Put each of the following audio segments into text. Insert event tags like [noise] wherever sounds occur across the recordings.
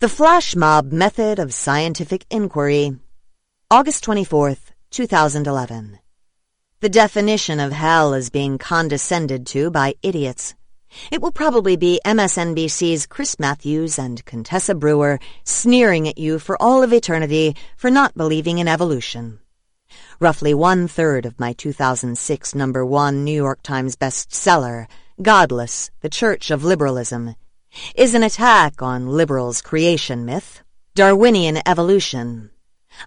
The Flash Mob Method of Scientific Inquiry, August 24th, 2011. The definition of hell is being condescended to by idiots. It will probably be MSNBC's Chris Matthews and Contessa Brewer sneering at you for all of eternity for not believing in evolution. Roughly one-third of my 2006 number one New York Times bestseller, Godless, The Church of Liberalism, is an attack on liberals' creation myth, Darwinian evolution.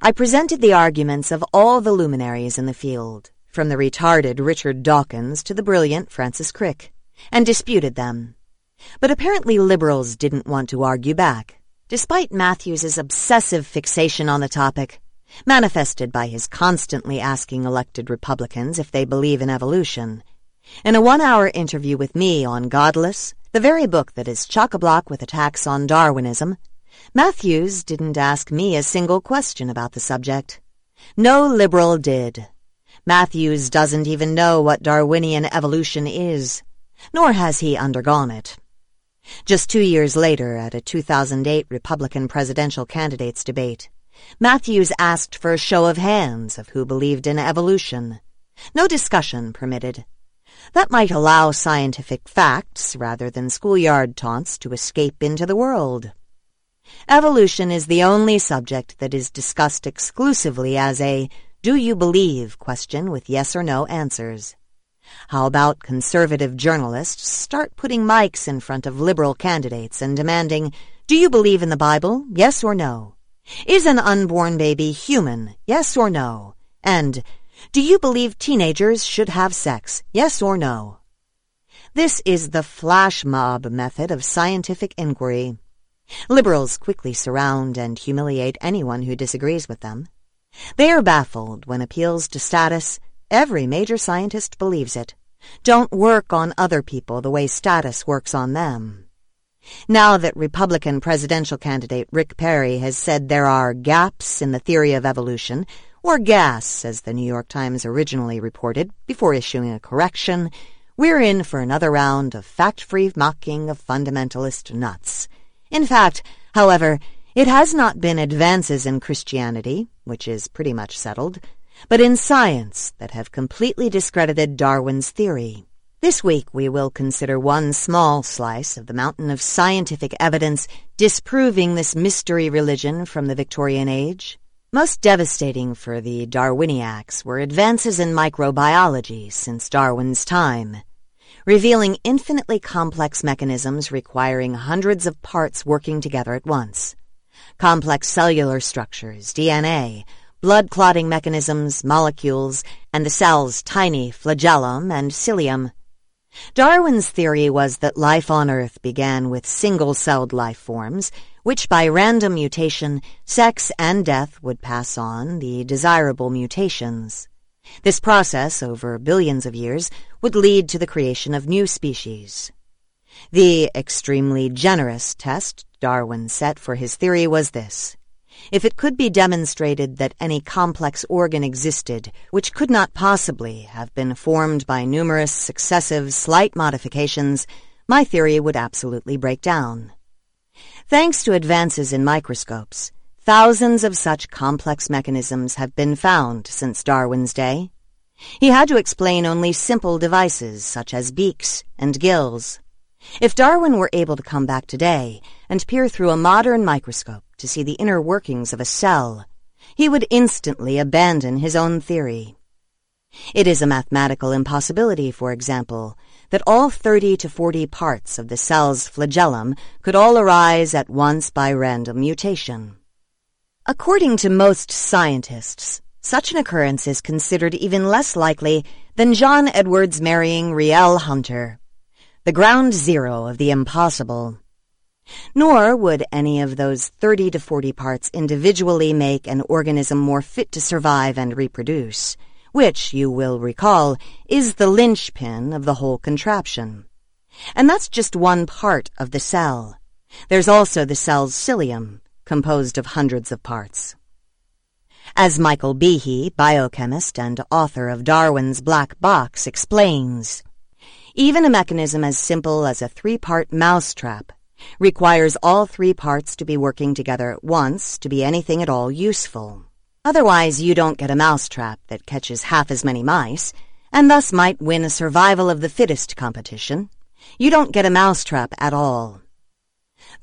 I presented the arguments of all the luminaries in the field, from the retarded Richard Dawkins to the brilliant Francis Crick, and disputed them. But apparently liberals didn't want to argue back, despite Matthews's obsessive fixation on the topic, manifested by his constantly asking elected Republicans if they believe in evolution. In a one-hour interview with me on Godless, the very book that is chock-a-block with attacks on Darwinism, Matthews didn't ask me a single question about the subject. No liberal did. Matthews doesn't even know what Darwinian evolution is, nor has he undergone it. Just two years later, at a 2008 Republican presidential candidates debate, Matthews asked for a show of hands of who believed in evolution. No discussion permitted. That might allow scientific facts rather than schoolyard taunts to escape into the world. Evolution is the only subject that is discussed exclusively as a do you believe question with yes or no answers. How about conservative journalists start putting mics in front of liberal candidates and demanding, do you believe in the Bible, yes or no? Is an unborn baby human, yes or no? And do you believe teenagers should have sex? Yes or no? This is the flash mob method of scientific inquiry. Liberals quickly surround and humiliate anyone who disagrees with them. They are baffled when appeals to status, every major scientist believes it, don't work on other people the way status works on them. Now that Republican presidential candidate Rick Perry has said there are gaps in the theory of evolution, or gas, as the New York Times originally reported before issuing a correction, we're in for another round of fact-free mocking of fundamentalist nuts. In fact, however, it has not been advances in Christianity, which is pretty much settled, but in science that have completely discredited Darwin's theory. This week we will consider one small slice of the mountain of scientific evidence disproving this mystery religion from the Victorian age. Most devastating for the Darwiniacs were advances in microbiology since Darwin's time, revealing infinitely complex mechanisms requiring hundreds of parts working together at once. Complex cellular structures, DNA, blood clotting mechanisms, molecules, and the cell's tiny flagellum and cilium. Darwin's theory was that life on Earth began with single-celled life forms which by random mutation, sex and death would pass on the desirable mutations. This process, over billions of years, would lead to the creation of new species. The extremely generous test Darwin set for his theory was this. If it could be demonstrated that any complex organ existed which could not possibly have been formed by numerous successive slight modifications, my theory would absolutely break down. Thanks to advances in microscopes, thousands of such complex mechanisms have been found since Darwin's day. He had to explain only simple devices such as beaks and gills. If Darwin were able to come back today and peer through a modern microscope to see the inner workings of a cell, he would instantly abandon his own theory. It is a mathematical impossibility, for example, that all 30 to 40 parts of the cell's flagellum could all arise at once by random mutation. According to most scientists, such an occurrence is considered even less likely than John Edwards marrying Rielle Hunter, the ground zero of the impossible. Nor would any of those 30 to 40 parts individually make an organism more fit to survive and reproduce which, you will recall, is the linchpin of the whole contraption. And that's just one part of the cell. There's also the cell's cilium, composed of hundreds of parts. As Michael Behe, biochemist and author of Darwin's Black Box, explains, even a mechanism as simple as a three-part mousetrap requires all three parts to be working together at once to be anything at all useful. Otherwise, you don't get a mousetrap that catches half as many mice, and thus might win a survival of the fittest competition. You don't get a mousetrap at all.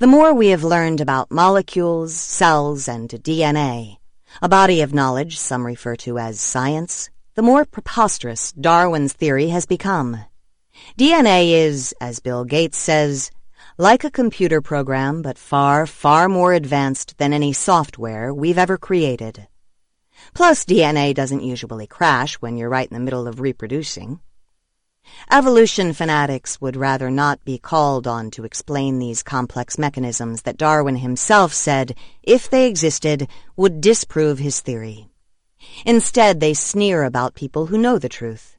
The more we have learned about molecules, cells, and DNA, a body of knowledge some refer to as science, the more preposterous Darwin's theory has become. DNA is, as Bill Gates says, like a computer program, but far, far more advanced than any software we've ever created. Plus, DNA doesn't usually crash when you're right in the middle of reproducing. Evolution fanatics would rather not be called on to explain these complex mechanisms that Darwin himself said, if they existed, would disprove his theory. Instead, they sneer about people who know the truth,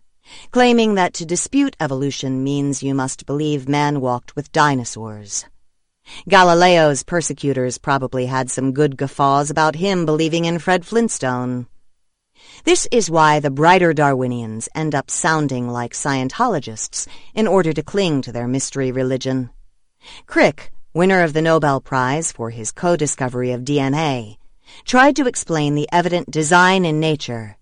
claiming that to dispute evolution means you must believe man walked with dinosaurs. Galileo's persecutors probably had some good guffaws about him believing in Fred Flintstone. This is why the brighter Darwinians end up sounding like Scientologists in order to cling to their mystery religion. Crick, winner of the Nobel Prize for his co-discovery of DNA, tried to explain the evident design in nature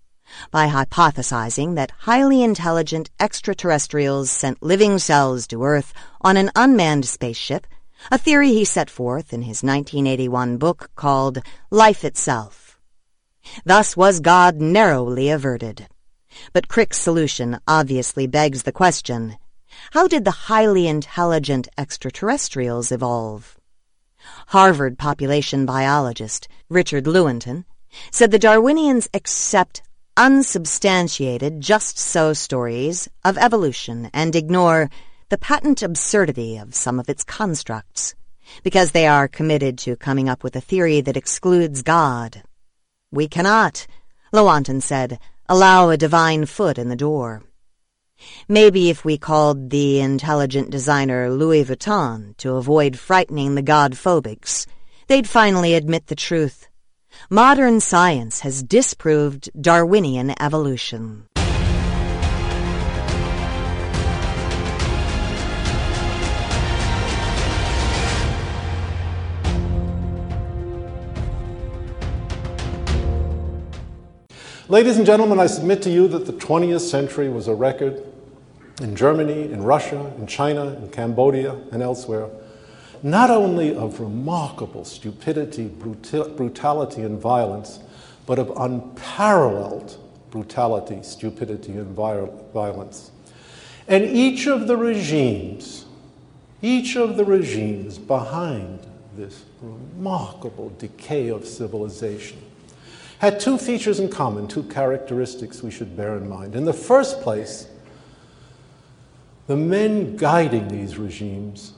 by hypothesizing that highly intelligent extraterrestrials sent living cells to Earth on an unmanned spaceship, a theory he set forth in his 1981 book called Life Itself. Thus was God narrowly averted. But Crick's solution obviously begs the question, how did the highly intelligent extraterrestrials evolve? Harvard population biologist Richard Lewontin said the Darwinians accept unsubstantiated just-so stories of evolution and ignore the patent absurdity of some of its constructs because they are committed to coming up with a theory that excludes God. We cannot, Lewontin said, allow a divine foot in the door. Maybe if we called the intelligent designer Louis Vuitton to avoid frightening the God-phobics, they'd finally admit the truth. Modern science has disproved Darwinian evolution. Ladies and gentlemen, I submit to you that the 20th century was a record in Germany, in Russia, in China, in Cambodia, and elsewhere, not only of remarkable stupidity, brutality, and violence, but of unparalleled brutality, stupidity, and violence. And each of the regimes, each of the regimes behind this remarkable decay of civilization had two features in common, two characteristics we should bear in mind. In the first place, the men guiding these regimes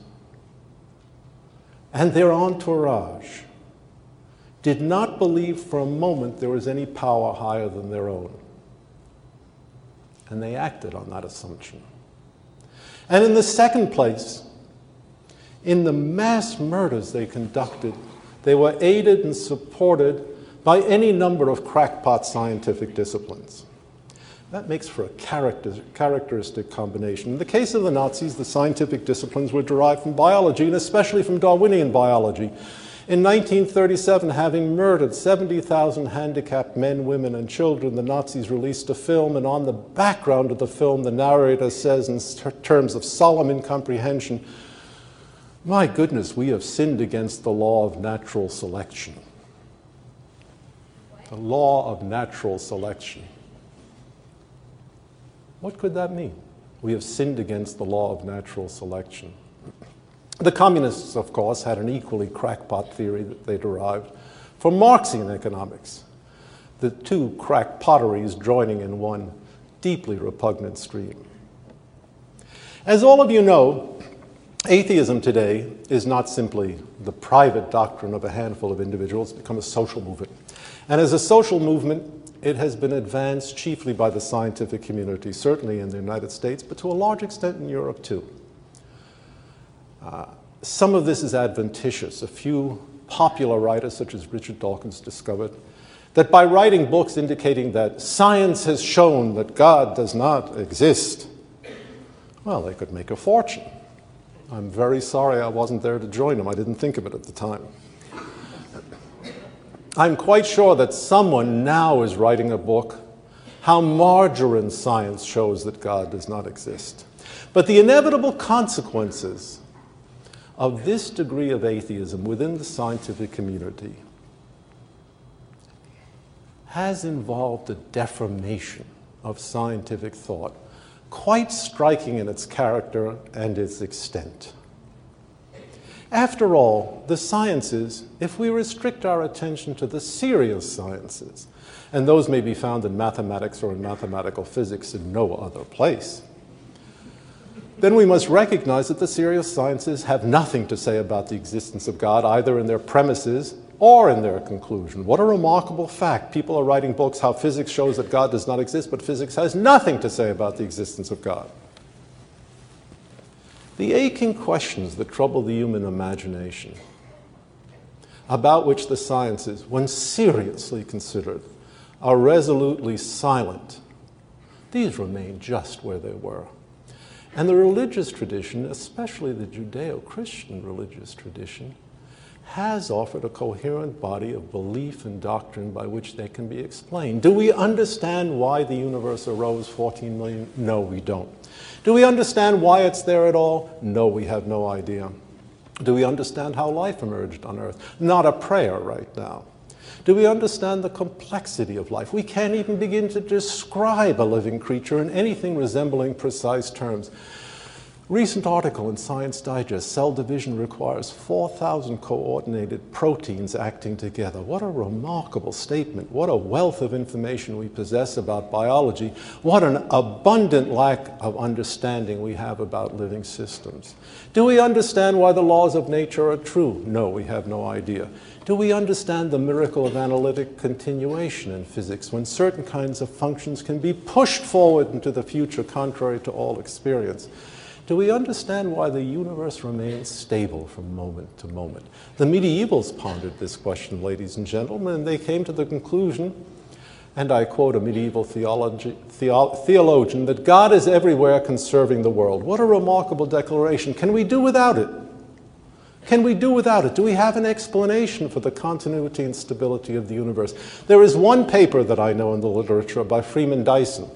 and their entourage did not believe for a moment there was any power higher than their own. And they acted on that assumption. And in the second place, in the mass murders they conducted, they were aided and supported by any number of crackpot scientific disciplines. That makes for a character, characteristic combination. In the case of the Nazis, the scientific disciplines were derived from biology, and especially from Darwinian biology. In 1937, having murdered 70,000 handicapped men, women, and children, the Nazis released a film, and on the background of the film, the narrator says, in terms of solemn incomprehension, My goodness, we have sinned against the law of natural selection the law of natural selection. What could that mean? We have sinned against the law of natural selection. The communists, of course, had an equally crackpot theory that they derived from Marxian economics, the two crackpotteries joining in one deeply repugnant stream. As all of you know, atheism today is not simply the private doctrine of a handful of individuals, it's become a social movement. And as a social movement, it has been advanced chiefly by the scientific community, certainly in the United States, but to a large extent in Europe too. Uh, some of this is adventitious. A few popular writers, such as Richard Dawkins, discovered that by writing books indicating that science has shown that God does not exist, well, they could make a fortune. I'm very sorry I wasn't there to join them. I didn't think of it at the time. I'm quite sure that someone now is writing a book, How Margarine Science Shows That God Does Not Exist. But the inevitable consequences of this degree of atheism within the scientific community has involved a deformation of scientific thought, quite striking in its character and its extent. After all, the sciences, if we restrict our attention to the serious sciences, and those may be found in mathematics or in mathematical physics in no other place, then we must recognize that the serious sciences have nothing to say about the existence of God, either in their premises or in their conclusion. What a remarkable fact. People are writing books how physics shows that God does not exist, but physics has nothing to say about the existence of God. The aching questions that trouble the human imagination, about which the sciences, when seriously considered, are resolutely silent, these remain just where they were. And the religious tradition, especially the Judeo Christian religious tradition, has offered a coherent body of belief and doctrine by which they can be explained. Do we understand why the universe arose 14 million? No, we don't. Do we understand why it's there at all? No, we have no idea. Do we understand how life emerged on Earth? Not a prayer right now. Do we understand the complexity of life? We can't even begin to describe a living creature in anything resembling precise terms. Recent article in Science Digest cell division requires 4,000 coordinated proteins acting together. What a remarkable statement. What a wealth of information we possess about biology. What an abundant lack of understanding we have about living systems. Do we understand why the laws of nature are true? No, we have no idea. Do we understand the miracle of analytic continuation in physics when certain kinds of functions can be pushed forward into the future contrary to all experience? Do we understand why the universe remains stable from moment to moment? The medievals pondered this question, ladies and gentlemen, and they came to the conclusion, and I quote a medieval theology, theo- theologian, that God is everywhere conserving the world. What a remarkable declaration. Can we do without it? Can we do without it? Do we have an explanation for the continuity and stability of the universe? There is one paper that I know in the literature by Freeman Dyson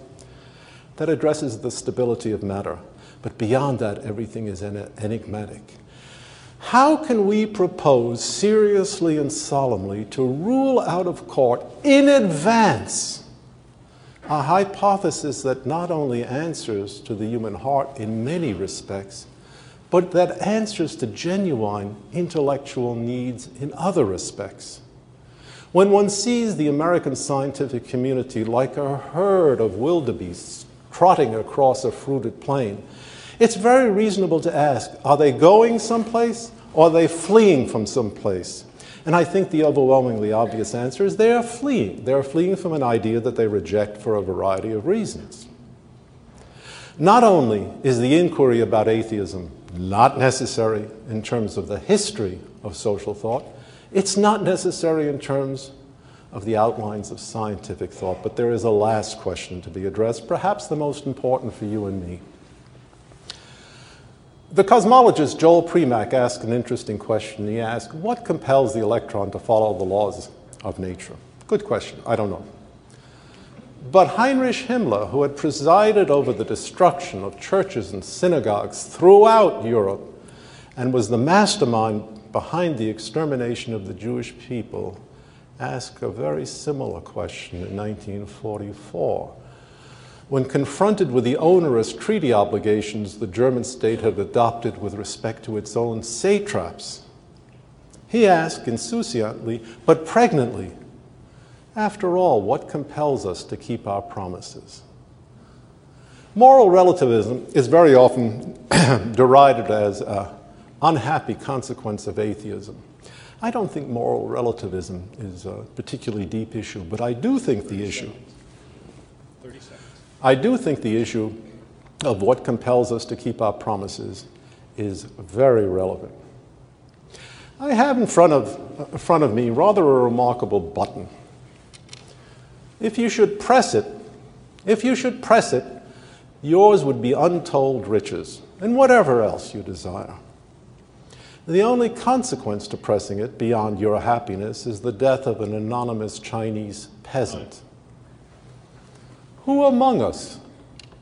that addresses the stability of matter. But beyond that, everything is enigmatic. How can we propose seriously and solemnly to rule out of court in advance a hypothesis that not only answers to the human heart in many respects, but that answers to genuine intellectual needs in other respects? When one sees the American scientific community like a herd of wildebeests trotting across a fruited plain, it's very reasonable to ask are they going someplace or are they fleeing from someplace? And I think the overwhelmingly obvious answer is they are fleeing. They are fleeing from an idea that they reject for a variety of reasons. Not only is the inquiry about atheism not necessary in terms of the history of social thought, it's not necessary in terms of the outlines of scientific thought, but there is a last question to be addressed, perhaps the most important for you and me. The cosmologist Joel Primack asked an interesting question. He asked, What compels the electron to follow the laws of nature? Good question. I don't know. But Heinrich Himmler, who had presided over the destruction of churches and synagogues throughout Europe and was the mastermind behind the extermination of the Jewish people, asked a very similar question in 1944 when confronted with the onerous treaty obligations the German state had adopted with respect to its own satraps, he asked insouciantly, but pregnantly, after all, what compels us to keep our promises? Moral relativism is very often [clears throat] derided as an unhappy consequence of atheism. I don't think moral relativism is a particularly deep issue, but I do think the issue I do think the issue of what compels us to keep our promises is very relevant. I have in front of, in front of me rather a remarkable button. If you should press it, if you should press it, yours would be untold riches and whatever else you desire. The only consequence to pressing it beyond your happiness is the death of an anonymous Chinese peasant. Who among us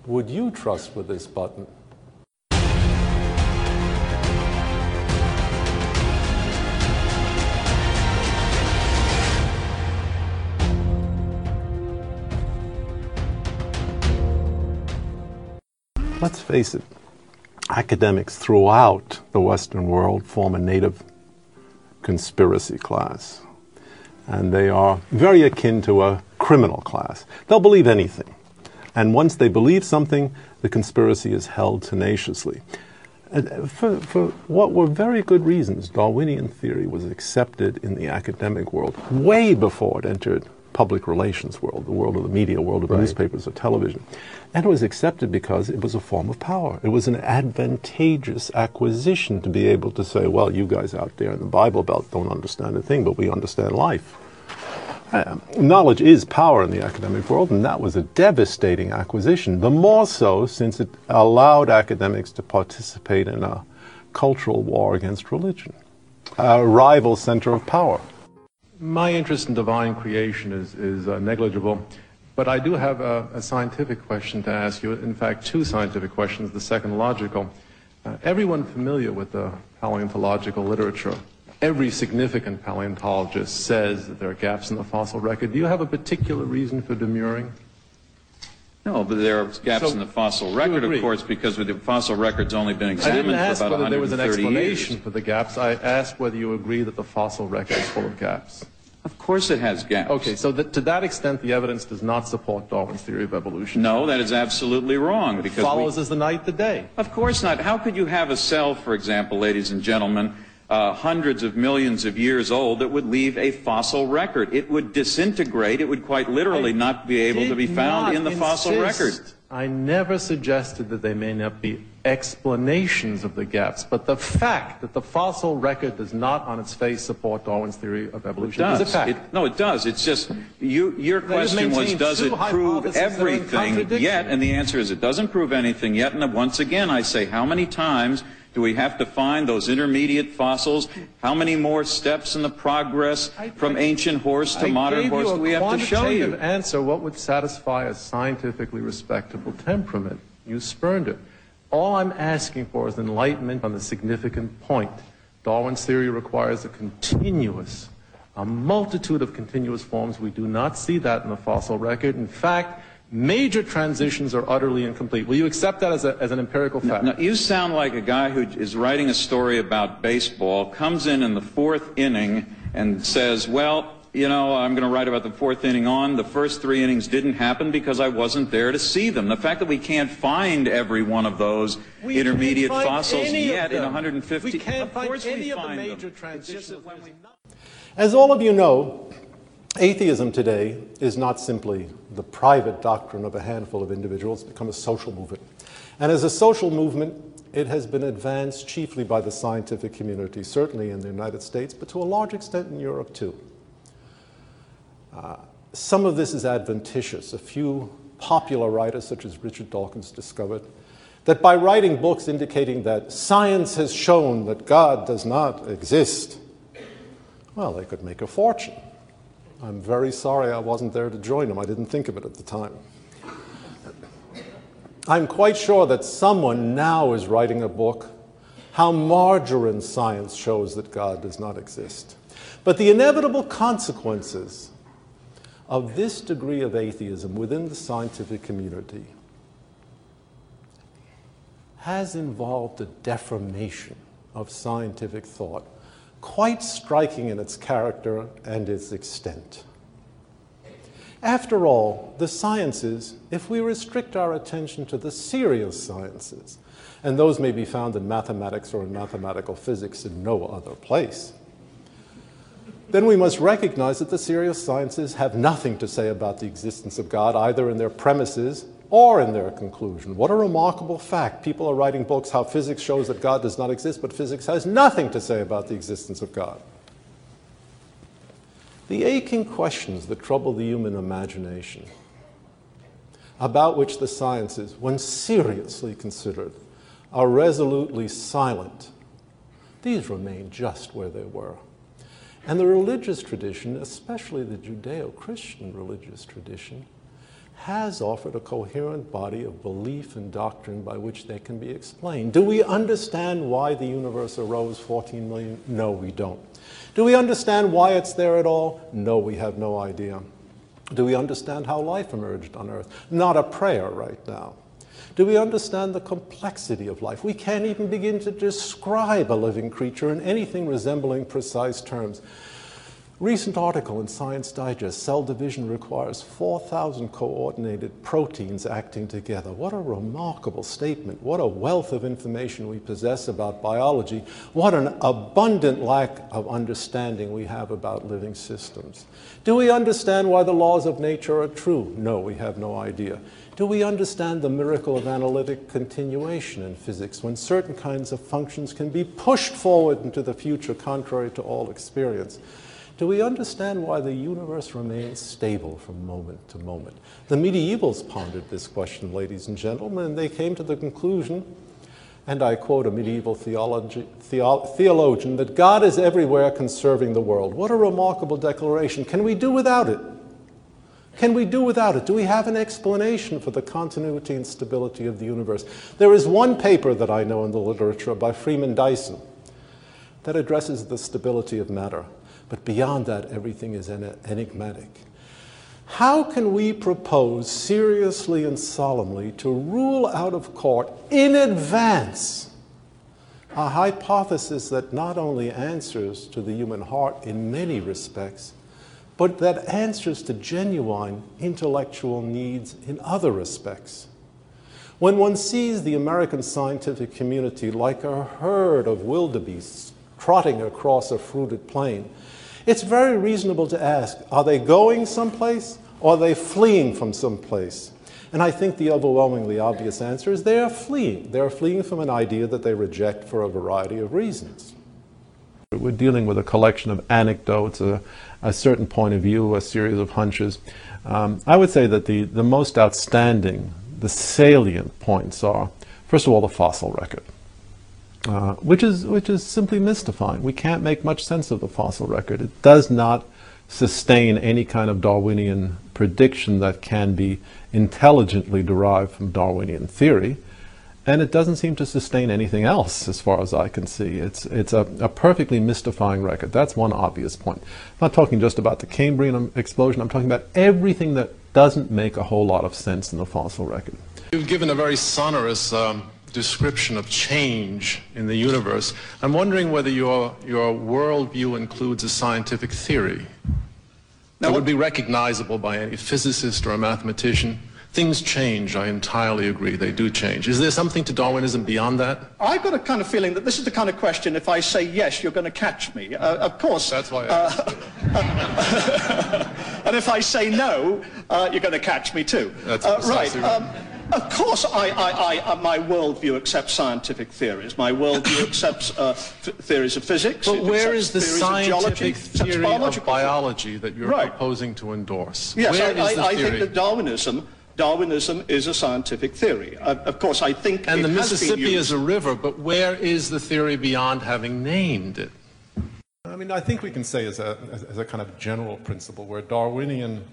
would you trust with this button? Let's face it, academics throughout the Western world form a native conspiracy class. And they are very akin to a criminal class. They'll believe anything. And once they believe something, the conspiracy is held tenaciously. And uh, for, for what were very good reasons, Darwinian theory was accepted in the academic world way before it entered public relations world, the world of the media, world of right. newspapers or television. And it was accepted because it was a form of power. It was an advantageous acquisition to be able to say, well, you guys out there in the Bible Belt don't understand a thing, but we understand life. Uh, knowledge is power in the academic world, and that was a devastating acquisition. The more so since it allowed academics to participate in a cultural war against religion, a rival center of power. My interest in divine creation is, is uh, negligible, but I do have a, a, scientific question to ask you. In fact, two scientific questions, the second logical. Uh, everyone familiar with the paleontological literature, every significant paleontologist says that there are gaps in the fossil record. Do you have a particular reason for demurring? No, but there are gaps so in the fossil record, of course, because the fossil record's only been examined for about 130 years. I didn't ask whether there was an explanation years. for the gaps. I asked whether you agree that the fossil record is full of gaps. Of course it has gaps. Okay, so that, to that extent, the evidence does not support Darwin's theory of evolution. No, that is absolutely wrong. It because follows we, as the night the day. Of course not. How could you have a cell, for example, ladies and gentlemen, uh, hundreds of millions of years old that would leave a fossil record? It would disintegrate. It would quite literally I not be able to be found in the insist. fossil record. I never suggested that there may not be explanations of the gaps, but the fact that the fossil record does not on its face support Darwin's theory of evolution is a fact. It, no, it does. It's just, you, your question was, does it prove everything yet? And the answer is, it doesn't prove anything yet. And once again, I say, how many times do we have to find those intermediate fossils? How many more steps in the progress from ancient horse to I modern horse do we have to show you? answer what would satisfy a scientifically respectable temperament. You spurned it. All I'm asking for is enlightenment on the significant point. Darwin's theory requires a continuous, a multitude of continuous forms. We do not see that in the fossil record. In fact, Major transitions are utterly incomplete. Will you accept that as, a, as an empirical fact? No, no, you sound like a guy who is writing a story about baseball, comes in in the fourth inning and says, well, you know, I'm going to write about the fourth inning on. The first three innings didn't happen because I wasn't there to see them. The fact that we can't find every one of those we intermediate fossils yet in 150, we can't of course find any we of find the major them. transitions. As all of you know, Atheism today is not simply the private doctrine of a handful of individuals, it's become a social movement. And as a social movement, it has been advanced chiefly by the scientific community, certainly in the United States, but to a large extent in Europe too. Uh, some of this is adventitious. A few popular writers, such as Richard Dawkins, discovered that by writing books indicating that science has shown that God does not exist, well, they could make a fortune. I'm very sorry I wasn't there to join them. I didn't think of it at the time. I'm quite sure that someone now is writing a book, How Margarine Science Shows That God Does Not Exist. But the inevitable consequences of this degree of atheism within the scientific community has involved a deformation of scientific thought quite striking in its character and its extent. After all, the sciences, if we restrict our attention to the serious sciences, and those may be found in mathematics or in mathematical physics in no other place, then we must recognize that the serious sciences have nothing to say about the existence of God, either in their premises or in their conclusion. What a remarkable fact. People are writing books how physics shows that God does not exist, but physics has nothing to say about the existence of God. The aching questions that trouble the human imagination, about which the sciences, when seriously considered, are resolutely silent, these remain just where they were. And the religious tradition, especially the Judeo Christian religious tradition, has offered a coherent body of belief and doctrine by which they can be explained. Do we understand why the universe arose 14 million? No, we don't. Do we understand why it's there at all? No, we have no idea. Do we understand how life emerged on Earth? Not a prayer right now. Do we understand the complexity of life? We can't even begin to describe a living creature in anything resembling precise terms. Recent article in Science Digest, cell division requires 4,000 coordinated proteins acting together. What a remarkable statement. What a wealth of information we possess about biology. What an abundant lack of understanding we have about living systems. Do we understand why the laws of nature are true? No, we have no idea. Do we understand the miracle of analytic continuation in physics when certain kinds of functions can be pushed forward into the future contrary to all experience? Do we understand why the universe remains stable from moment to moment? The medievals pondered this question, ladies and gentlemen, and they came to the conclusion, and I quote a medieval theology, theo theologian, that God is everywhere conserving the world. What a remarkable declaration. Can we do without it? Can we do without it? Do we have an explanation for the continuity and stability of the universe? There is one paper that I know in the literature by Freeman Dyson that addresses the stability of matter. But beyond that, everything is enigmatic. How can we propose seriously and solemnly to rule out of court in advance a hypothesis that not only answers to the human heart in many respects, but that answers to genuine intellectual needs in other respects? When one sees the American scientific community like a herd of wildebeests trotting across a fruited plain, it's very reasonable to ask, are they going someplace or are they fleeing from someplace? And I think the overwhelmingly obvious answer is they are fleeing. They are fleeing from an idea that they reject for a variety of reasons. We're dealing with a collection of anecdotes, a, a certain point of view, a series of hunches. Um, I would say that the, the most outstanding, the salient points are, first of all, the fossil record. Uh, which is which is simply mystifying. We can't make much sense of the fossil record. It does not sustain any kind of Darwinian prediction that can be intelligently derived from Darwinian theory, and it doesn't seem to sustain anything else as far as I can see. It's it's a, a perfectly mystifying record. That's one obvious point. I'm not talking just about the Cambrian explosion. I'm talking about everything that doesn't make a whole lot of sense in the fossil record. You've given a very sonorous. Um description of change in the universe. I'm wondering whether your, your worldview includes a scientific theory that would be recognizable by any physicist or a mathematician. Things change, I entirely agree, they do change. Is there something to Darwinism beyond that? I've got a kind of feeling that this is the kind of question, if I say yes, you're going to catch me. Uh, of course. That's why uh, [laughs] And if I say no, uh, you're going to catch me too. That's uh, right. Um, of course, I, I, I, uh, my worldview accepts scientific theories. My worldview [laughs] accepts uh, theories of physics. But where is the scientific theory of biology that you're right. proposing to endorse? Yes, where I, I, I think that Darwinism Darwinism is a scientific theory. Uh, of course, I think. And the Mississippi is a river, but where is the theory beyond having named it? I mean, I think we can say as a, as a kind of general principle where Darwinian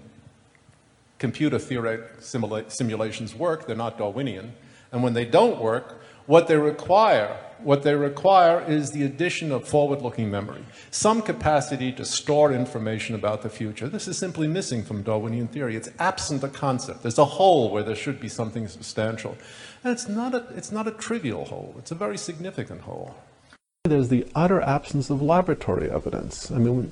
computer theoretic simula simulations work, they're not Darwinian. And when they don't work, what they require, what they require is the addition of forward-looking memory, some capacity to store information about the future. This is simply missing from Darwinian theory. It's absent a concept. There's a hole where there should be something substantial. And it's not a, it's not a trivial hole. It's a very significant hole. There's the utter absence of laboratory evidence. I mean,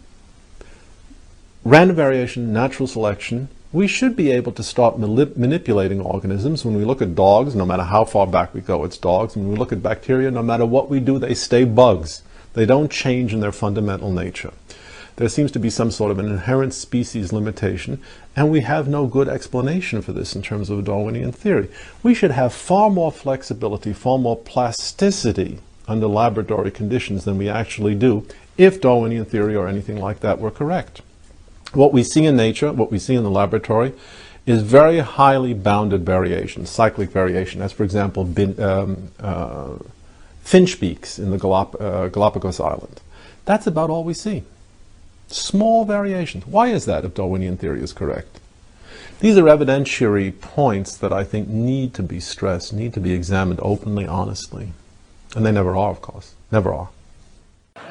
random variation, natural selection, we should be able to start manipulating organisms. When we look at dogs, no matter how far back we go, it's dogs. When we look at bacteria, no matter what we do, they stay bugs. They don't change in their fundamental nature. There seems to be some sort of an inherent species limitation, and we have no good explanation for this in terms of Darwinian theory. We should have far more flexibility, far more plasticity under laboratory conditions than we actually do if Darwinian theory or anything like that were correct. What we see in nature, what we see in the laboratory, is very highly bounded variation, cyclic variation, as for example, bin, um, uh, finch beaks in the Galap- uh, Galapagos Island. That's about all we see. Small variations. Why is that if Darwinian theory is correct? These are evidentiary points that I think need to be stressed, need to be examined openly, honestly. And they never are, of course. Never are.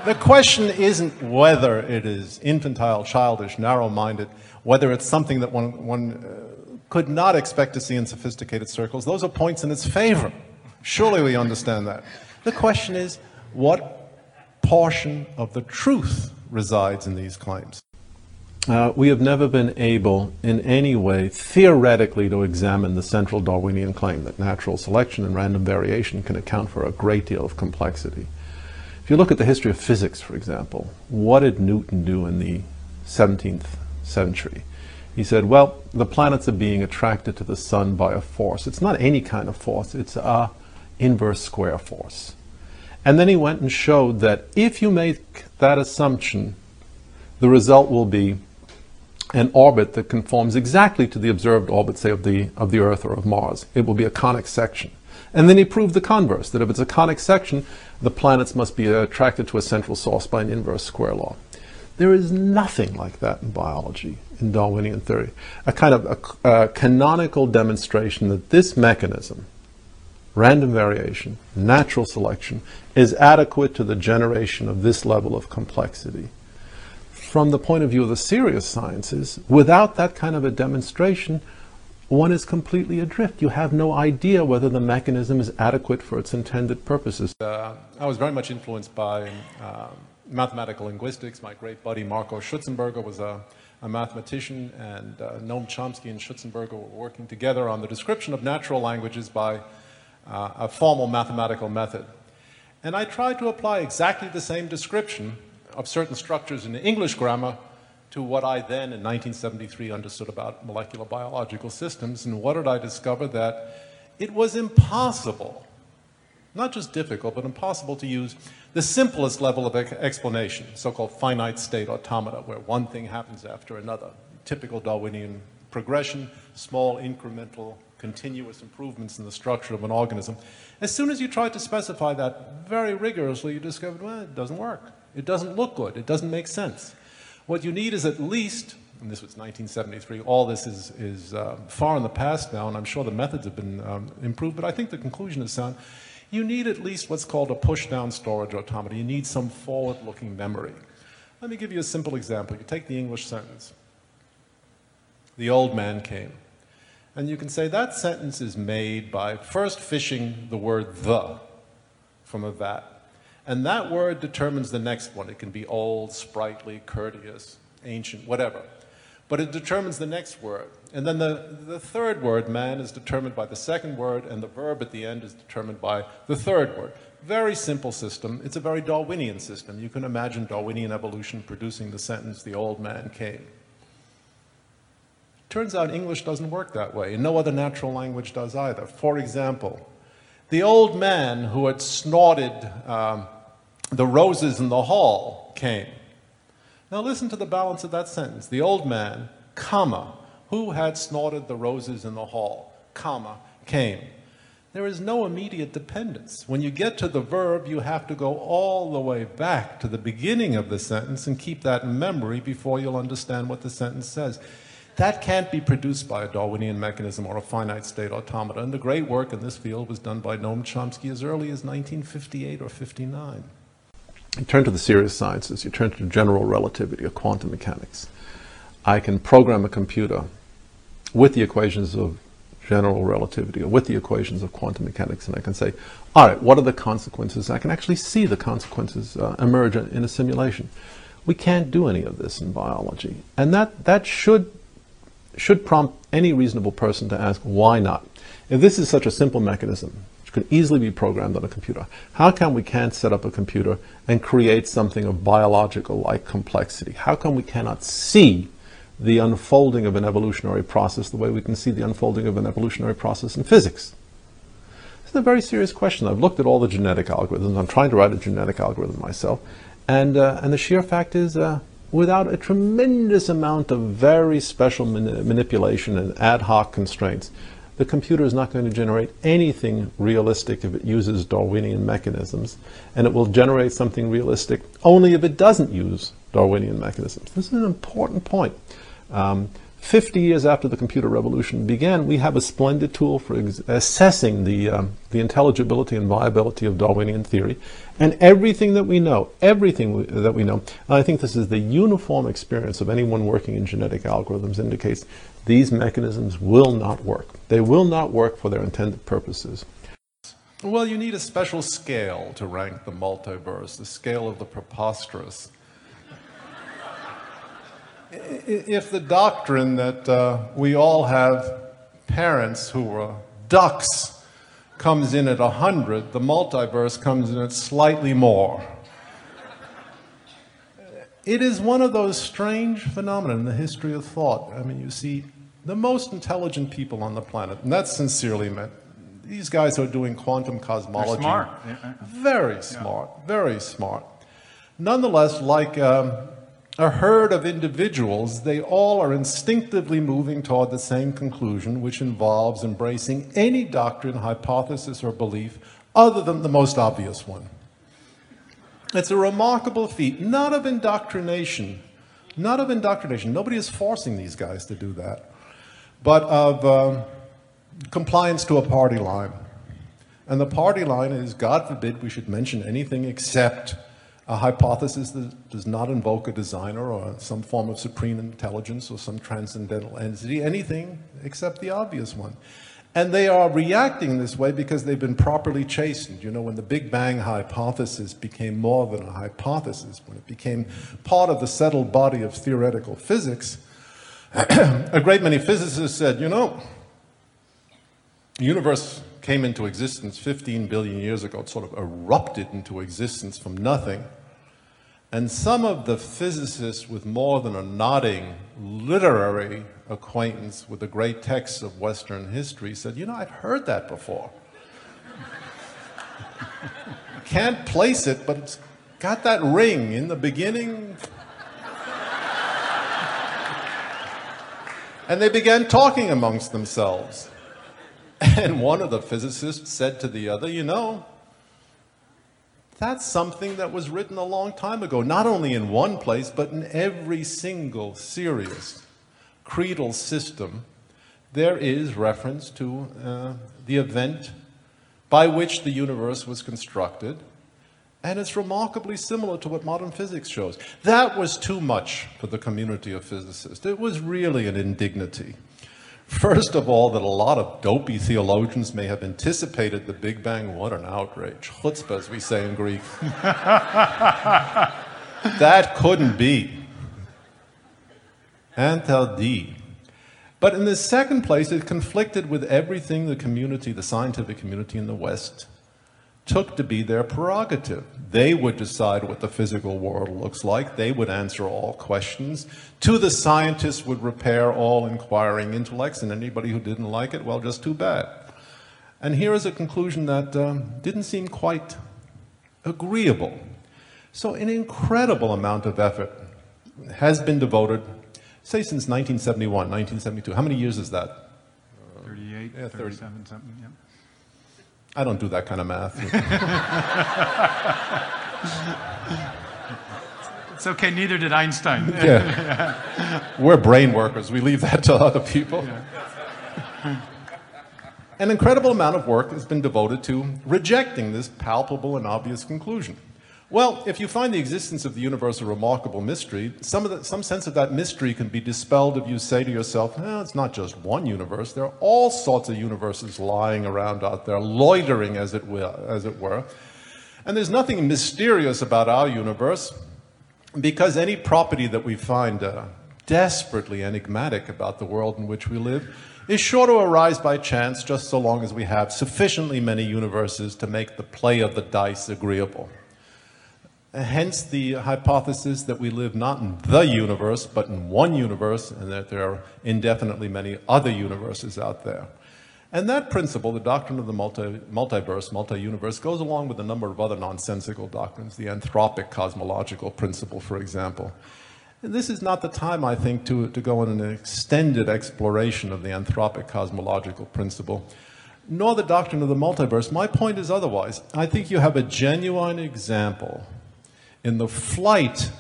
The question isn't whether it is infantile, childish, narrow minded, whether it's something that one, one uh, could not expect to see in sophisticated circles. Those are points in its favor. Surely we understand that. The question is what portion of the truth resides in these claims? Uh, we have never been able in any way theoretically to examine the central Darwinian claim that natural selection and random variation can account for a great deal of complexity. If you look at the history of physics, for example, what did Newton do in the 17th century? He said, well, the planets are being attracted to the sun by a force. It's not any kind of force, it's a inverse square force. And then he went and showed that if you make that assumption, the result will be an orbit that conforms exactly to the observed orbit, say, of the, of the Earth or of Mars. It will be a conic section. And then he proved the converse, that if it's a conic section, the planets must be attracted to a central source by an inverse square law. There is nothing like that in biology, in Darwinian theory. A kind of a, a canonical demonstration that this mechanism, random variation, natural selection, is adequate to the generation of this level of complexity from the point of view of the serious sciences, without that kind of a demonstration, one is completely adrift. You have no idea whether the mechanism is adequate for its intended purposes. Uh, I was very much influenced by uh, mathematical linguistics. My great buddy Marco Schutzenberger was a, a mathematician, and uh, Noam Chomsky and Schutzenberger were working together on the description of natural languages by uh, a formal mathematical method. And I tried to apply exactly the same description of certain structures in English grammar to what I then in 1973 understood about molecular biological systems. And what did I discover? That it was impossible, not just difficult, but impossible to use the simplest level of explanation, so-called finite state automata, where one thing happens after another. Typical Darwinian progression, small incremental continuous improvements in the structure of an organism. As soon as you tried to specify that very rigorously, you discovered, well, it doesn't work. It doesn't look good. It doesn't make sense. What you need is at least, and this was 1973, all this is, is uh, far in the past now, and I'm sure the methods have been um, improved, but I think the conclusion is sound. You need at least what's called a push-down storage automata. You need some forward-looking memory. Let me give you a simple example. You take the English sentence. The old man came. And you can say that sentence is made by first fishing the word the from a vat. And that word determines the next one. It can be old, sprightly, courteous, ancient, whatever. But it determines the next word. And then the, the third word, man, is determined by the second word, and the verb at the end is determined by the third word. Very simple system. It's a very Darwinian system. You can imagine Darwinian evolution producing the sentence, the old man came. Turns out English doesn't work that way, and no other natural language does either. For example, the old man who had snorted um, the roses in the hall came. Now listen to the balance of that sentence. The old man, comma, who had snorted the roses in the hall, comma, came. There is no immediate dependence. When you get to the verb, you have to go all the way back to the beginning of the sentence and keep that in memory before you'll understand what the sentence says. That can't be produced by a Darwinian mechanism or a finite state automata. And the great work in this field was done by Noam Chomsky as early as 1958 or 59. You turn to the serious sciences, you turn to general relativity or quantum mechanics. I can program a computer with the equations of general relativity or with the equations of quantum mechanics and I can say, all right, what are the consequences? I can actually see the consequences uh, emerge in a simulation. We can't do any of this in biology. And that, that should, should prompt any reasonable person to ask, why not? If this is such a simple mechanism, which could easily be programmed on a computer. How come we can't set up a computer and create something of biological-like complexity? How come we cannot see the unfolding of an evolutionary process the way we can see the unfolding of an evolutionary process in physics? It's a very serious question. I've looked at all the genetic algorithms. I'm trying to write a genetic algorithm myself. And, uh, and the sheer fact is, uh, without a tremendous amount of very special mani manipulation and ad hoc constraints, the computer is not going to generate anything realistic if it uses Darwinian mechanisms, and it will generate something realistic only if it doesn't use Darwinian mechanisms. This is an important point. Um, 50 years after the computer revolution began, we have a splendid tool for assessing the, um, the intelligibility and viability of Darwinian theory. And everything that we know, everything we, that we know, I think this is the uniform experience of anyone working in genetic algorithms indicates these mechanisms will not work. They will not work for their intended purposes. Well, you need a special scale to rank the multiverse, the scale of the preposterous if the doctrine that uh, we all have parents who were ducks comes in at 100, the multiverse comes in at slightly more. It is one of those strange phenomena in the history of thought. I mean, you see the most intelligent people on the planet, and that's sincerely meant. These guys are doing quantum cosmology. They're smart. Very smart, yeah. very smart. Nonetheless, like um, a herd of individuals, they all are instinctively moving toward the same conclusion, which involves embracing any doctrine, hypothesis, or belief other than the most obvious one. It's a remarkable feat, not of indoctrination, not of indoctrination. Nobody is forcing these guys to do that, but of um, compliance to a party line. And the party line is God forbid we should mention anything except a hypothesis that does not invoke a designer or some form of supreme intelligence or some transcendental entity, anything except the obvious one. And they are reacting this way because they've been properly chastened. You know, when the Big Bang hypothesis became more than a hypothesis, when it became part of the settled body of theoretical physics, [clears throat] a great many physicists said, you know, the universe came into existence 15 billion years ago. It sort of erupted into existence from nothing. And some of the physicists with more than a nodding literary acquaintance with the great texts of Western history said, you know, I've heard that before. [laughs] Can't place it, but it's got that ring in the beginning. And they began talking amongst themselves. [laughs] And one of the physicists said to the other, you know, that's something that was written a long time ago, not only in one place, but in every single serious creedal system. There is reference to uh, the event by which the universe was constructed, and it's remarkably similar to what modern physics shows. That was too much for the community of physicists. It was really an indignity. First of all, that a lot of dopey theologians may have anticipated the Big Bang. What an outrage. Chutzpah, as we say in Greek. [laughs] that couldn't be. Interdit. But in the second place, it conflicted with everything the community, the scientific community in the West, took to be their prerogative. They would decide what the physical world looks like. They would answer all questions. To the scientists would repair all inquiring intellects, and anybody who didn't like it, well, just too bad. And here is a conclusion that um, didn't seem quite agreeable. So an incredible amount of effort has been devoted, say since 1971, 1972. How many years is that? 38, yeah, 37, something, yeah. I don't do that kind of math. it's okay, neither did Einstein. [laughs] yeah. We're brain workers, we leave that to other people. Yeah. An incredible amount of work has been devoted to rejecting this palpable and obvious conclusion. Well, if you find the existence of the universe a remarkable mystery, some, the, some sense of that mystery can be dispelled if you say to yourself, eh, it's not just one universe. There are all sorts of universes lying around out there, loitering as it, will, as it were. And there's nothing mysterious about our universe because any property that we find uh, desperately enigmatic about the world in which we live is sure to arise by chance just so long as we have sufficiently many universes to make the play of the dice agreeable. Uh, hence the hypothesis that we live not in the universe, but in one universe, and that there are indefinitely many other universes out there. And that principle, the doctrine of the multi, multiverse, multi-universe, goes along with a number of other nonsensical doctrines, the anthropic cosmological principle, for example. And this is not the time, I think, to, to go on an extended exploration of the anthropic cosmological principle, nor the doctrine of the multiverse. My point is otherwise. I think you have a genuine example in the flight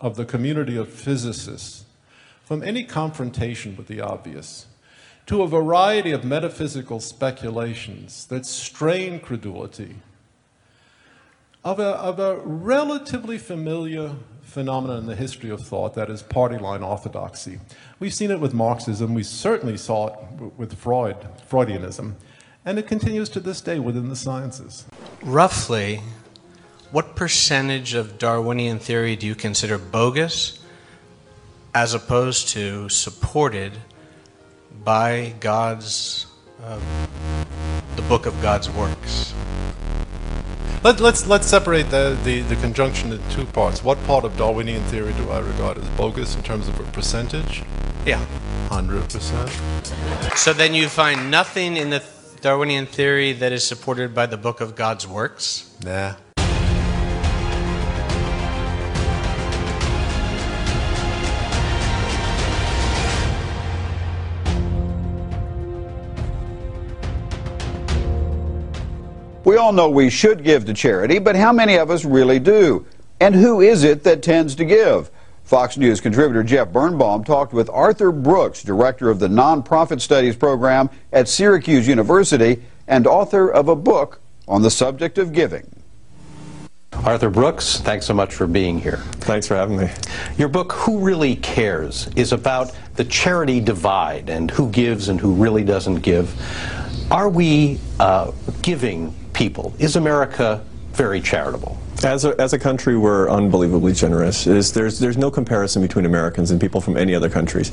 of the community of physicists from any confrontation with the obvious to a variety of metaphysical speculations that strain credulity of a, of a relatively familiar phenomenon in the history of thought that is party line orthodoxy. We've seen it with Marxism, we certainly saw it with Freud, Freudianism, and it continues to this day within the sciences. Roughly, what percentage of Darwinian theory do you consider bogus as opposed to supported by God's, uh, the book of God's works? Let, us let's, let's separate the, the, the conjunction in two parts. What part of Darwinian theory do I regard as bogus in terms of a percentage? Yeah. 100%. So then you find nothing in the Darwinian theory that is supported by the book of God's works? Nah. We all know we should give to charity, but how many of us really do? And who is it that tends to give? Fox News contributor Jeff Birnbaum talked with Arthur Brooks, director of the Nonprofit Studies program at Syracuse University and author of a book on the subject of giving. Arthur Brooks, thanks so much for being here. Thanks for having me. Your book, Who Really Cares, is about the charity divide and who gives and who really doesn't give. Are we uh, giving people? Is America very charitable? As a, as a country, we're unbelievably generous. Is, there's, there's no comparison between Americans and people from any other countries.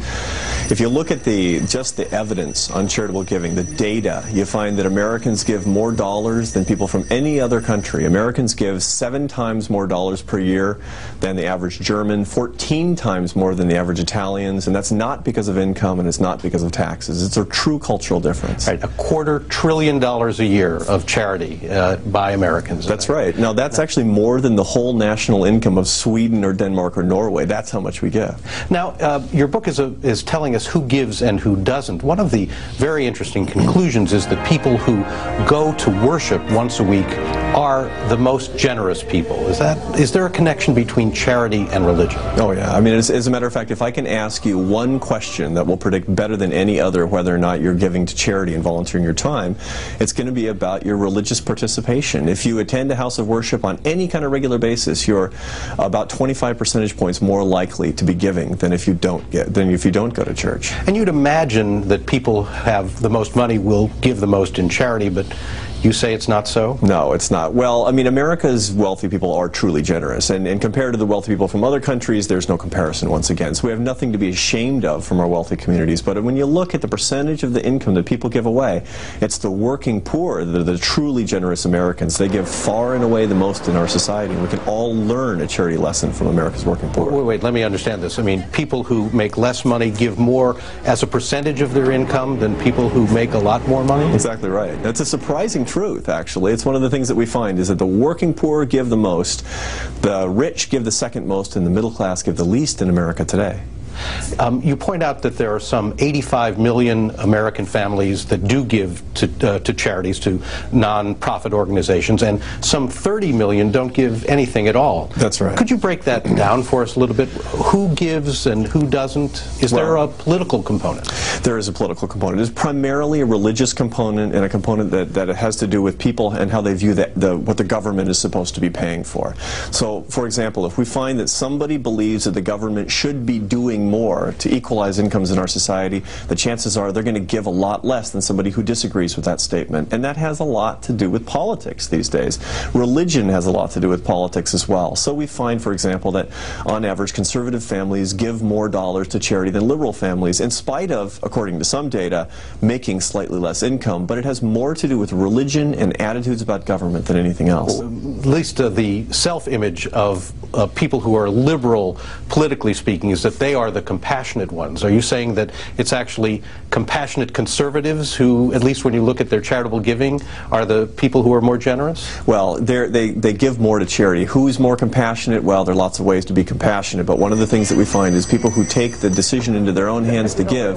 If you look at the, just the evidence on charitable giving, the data, you find that Americans give more dollars than people from any other country. Americans give seven times more dollars per year than the average German, 14 times more than the average Italians, and that's not because of income and it's not because of taxes. It's a true cultural difference. Right, a quarter trillion dollars a year of charity uh, by Americans. That's right. Now, that's actually more more than the whole national income of Sweden or Denmark or Norway. That's how much we give. Now, uh, your book is, a, is telling us who gives and who doesn't. One of the very interesting conclusions is that people who go to worship once a week are the most generous people. Is that is there a connection between charity and religion? Oh yeah. I mean, as, as, a matter of fact, if I can ask you one question that will predict better than any other whether or not you're giving to charity and volunteering your time, it's going to be about your religious participation. If you attend a house of worship on any kind of regular basis, you're about 25 percentage points more likely to be giving than if you don't get than if you don't go to church. And you'd imagine that people have the most money will give the most in charity, but you say it's not so? No, it's not. Well, I mean, America's wealthy people are truly generous, and, and compared to the wealthy people from other countries, there's no comparison once again. So we have nothing to be ashamed of from our wealthy communities. But when you look at the percentage of the income that people give away, it's the working poor, the, the truly generous Americans. They give far and away the most in our society. And we can all learn a charity lesson from America's working poor. Wait, wait, let me understand this. I mean, people who make less money give more as a percentage of their income than people who make a lot more money? Exactly right. That's a surprising truth, actually. It's one of the things that we find is that the working poor give the most, the rich give the second most, and the middle class give the least in America today. Um, you point out that there are some 85 million American families that do give to, uh, to charities, to non-profit organizations, and some 30 million don't give anything at all. That's right. Could you break that down for us a little bit? Who gives and who doesn't? Is well, there a political component? There is a political component. It's primarily a religious component and a component that, that has to do with people and how they view the, the, what the government is supposed to be paying for. So, for example, if we find that somebody believes that the government should be doing more to equalize incomes in our society, the chances are they're going to give a lot less than somebody who disagrees with that statement. And that has a lot to do with politics these days. Religion has a lot to do with politics as well. So we find, for example, that on average, conservative families give more dollars to charity than liberal families, in spite of, according to some data, making slightly less income. But it has more to do with religion and attitudes about government than anything else. At least uh, the self image of uh, people who are liberal, politically speaking, is that they are are the compassionate ones? Are you saying that it's actually compassionate conservatives who, at least when you look at their charitable giving, are the people who are more generous? Well, they they give more to charity. Who's more compassionate? Well, there are lots of ways to be compassionate, but one of the things that we find is people who take the decision into their own hands to give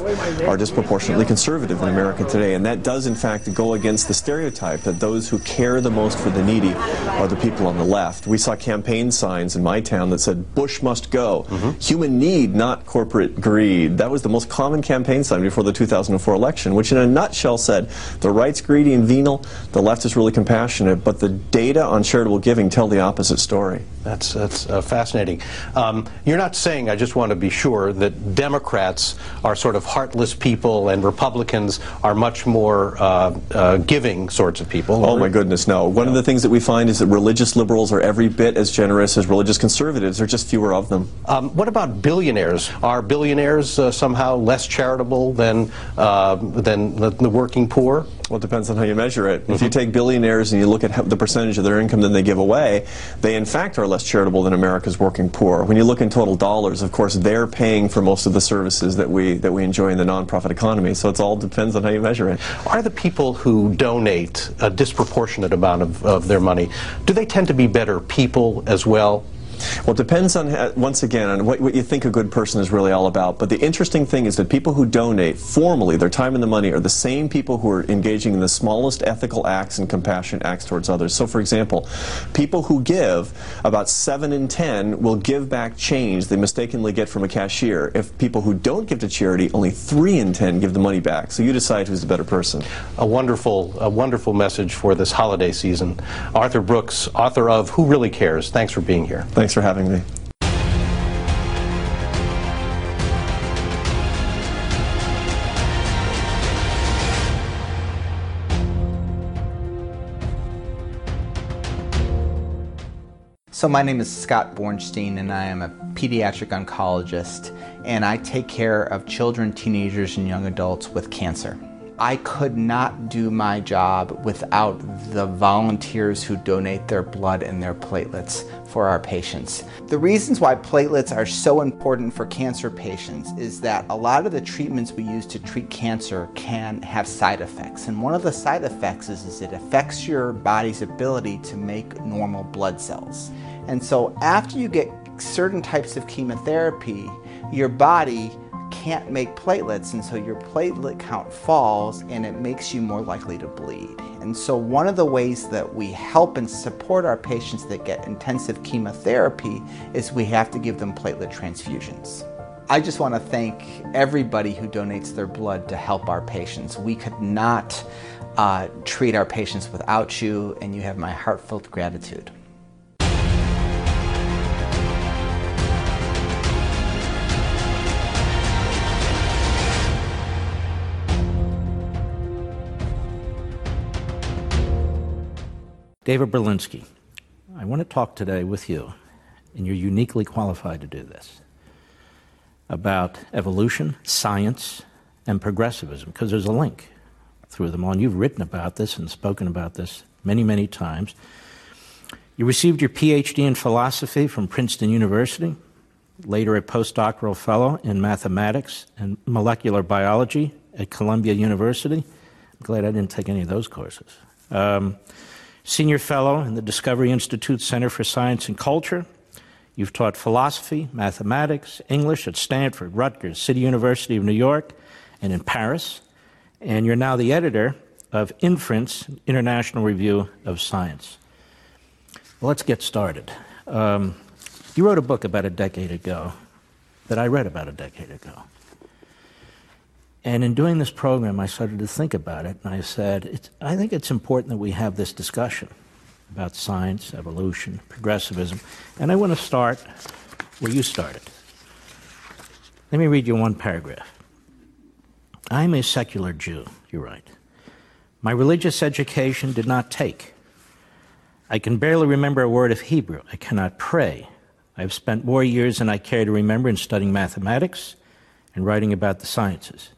are disproportionately conservative in America today, and that does in fact go against the stereotype that those who care the most for the needy are the people on the left. We saw campaign signs in my town that said Bush must go. Mm-hmm. Human need, not corporate greed. That was the most common campaign sign before the 2004 election, which in a nutshell said the right's greedy and venal, the left is really compassionate, but the data on charitable giving tell the opposite story. That's, that's uh, fascinating. Um, you're not saying, I just want to be sure, that Democrats are sort of heartless people and Republicans are much more uh, uh, giving sorts of people? Oh, my goodness, no. One no. of the things that we find is that religious liberals are every bit as generous as religious conservatives. There are just fewer of them. Um, what about billionaires? Are billionaires uh, somehow less charitable than, uh, than the, the, working poor? Well, it depends on how you measure it. Mm -hmm. If you mm-hmm. take billionaires and you look at the percentage of their income that they give away, they in fact are less charitable than America's working poor. When you look in total dollars, of course, they're paying for most of the services that we that we enjoy in the nonprofit economy. So it all depends on how you measure it. Are the people who donate a disproportionate amount of, of their money, do they tend to be better people as well? Well, it depends on, uh, once again, on what, what, you think a good person is really all about. But the interesting thing is that people who donate formally, their time and the money, are the same people who are engaging in the smallest ethical acts and compassionate acts towards others. So, for example, people who give, about 7 in 10 will give back change they mistakenly get from a cashier. If people who don't give to charity, only 3 in 10 give the money back. So you decide who's the better person. A wonderful, a wonderful message for this holiday season. Arthur Brooks, author of Who Really Cares. Thanks for being here. Thanks for having me. So, my name is Scott Bornstein, and I am a pediatric oncologist, and I take care of children, teenagers, and young adults with cancer. I could not do my job without the volunteers who donate their blood and their platelets for our patients. The reasons why platelets are so important for cancer patients is that a lot of the treatments we use to treat cancer can have side effects. And one of the side effects is, is it affects your body's ability to make normal blood cells. And so after you get certain types of chemotherapy, your body can't make platelets, and so your platelet count falls and it makes you more likely to bleed. And so, one of the ways that we help and support our patients that get intensive chemotherapy is we have to give them platelet transfusions. I just want to thank everybody who donates their blood to help our patients. We could not uh, treat our patients without you, and you have my heartfelt gratitude. David Berlinski, I want to talk today with you, and you're uniquely qualified to do this, about evolution, science, and progressivism, because there's a link through them all. And you've written about this and spoken about this many, many times. You received your PhD in philosophy from Princeton University, later a postdoctoral fellow in mathematics and molecular biology at Columbia University. I'm glad I didn't take any of those courses. Um, Senior Fellow in the Discovery Institute Center for Science and Culture. You've taught philosophy, mathematics, English at Stanford, Rutgers, City University of New York, and in Paris. And you're now the editor of Inference, International Review of Science. Well, let's get started. Um, you wrote a book about a decade ago that I read about a decade ago. And in doing this program, I started to think about it, and I said, I think it's important that we have this discussion about science, evolution, progressivism. And I want to start where you started. Let me read you one paragraph. I'm a secular Jew, you write. My religious education did not take. I can barely remember a word of Hebrew. I cannot pray. I have spent more years than I care to remember in studying mathematics and writing about the sciences.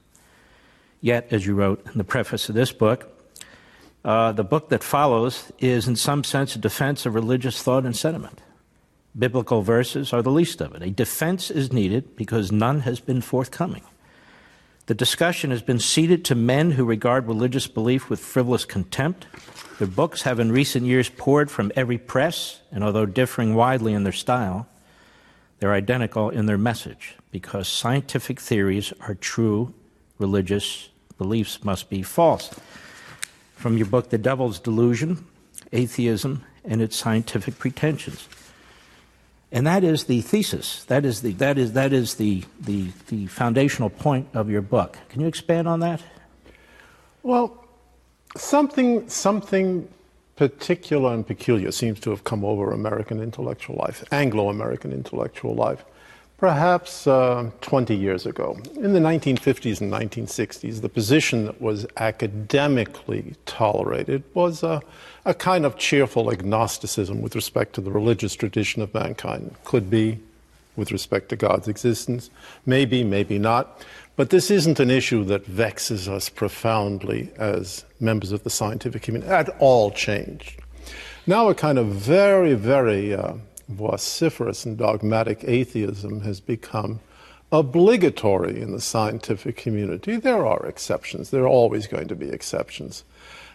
Yet, as you wrote in the preface of this book, uh, the book that follows is, in some sense, a defense of religious thought and sentiment. Biblical verses are the least of it. A defense is needed because none has been forthcoming. The discussion has been ceded to men who regard religious belief with frivolous contempt. Their books have in recent years poured from every press, and although differing widely in their style, they're identical in their message because scientific theories are true, religious beliefs must be false. From your book, The Devil's Delusion Atheism and Its Scientific Pretensions. And that is the thesis. That is the, that is, that is the, the, the foundational point of your book. Can you expand on that? Well, something, something particular and peculiar seems to have come over American intellectual life, Anglo American intellectual life, perhaps uh, 20 years ago. In the 1950s and 1960s, the position that was academically tolerated was a, a kind of cheerful agnosticism with respect to the religious tradition of mankind. Could be with respect to God's existence, maybe, maybe not. But this isn't an issue that vexes us profoundly as members of the scientific community at all changed. Now, a kind of very, very uh, vociferous and dogmatic atheism has become obligatory in the scientific community. There are exceptions, there are always going to be exceptions.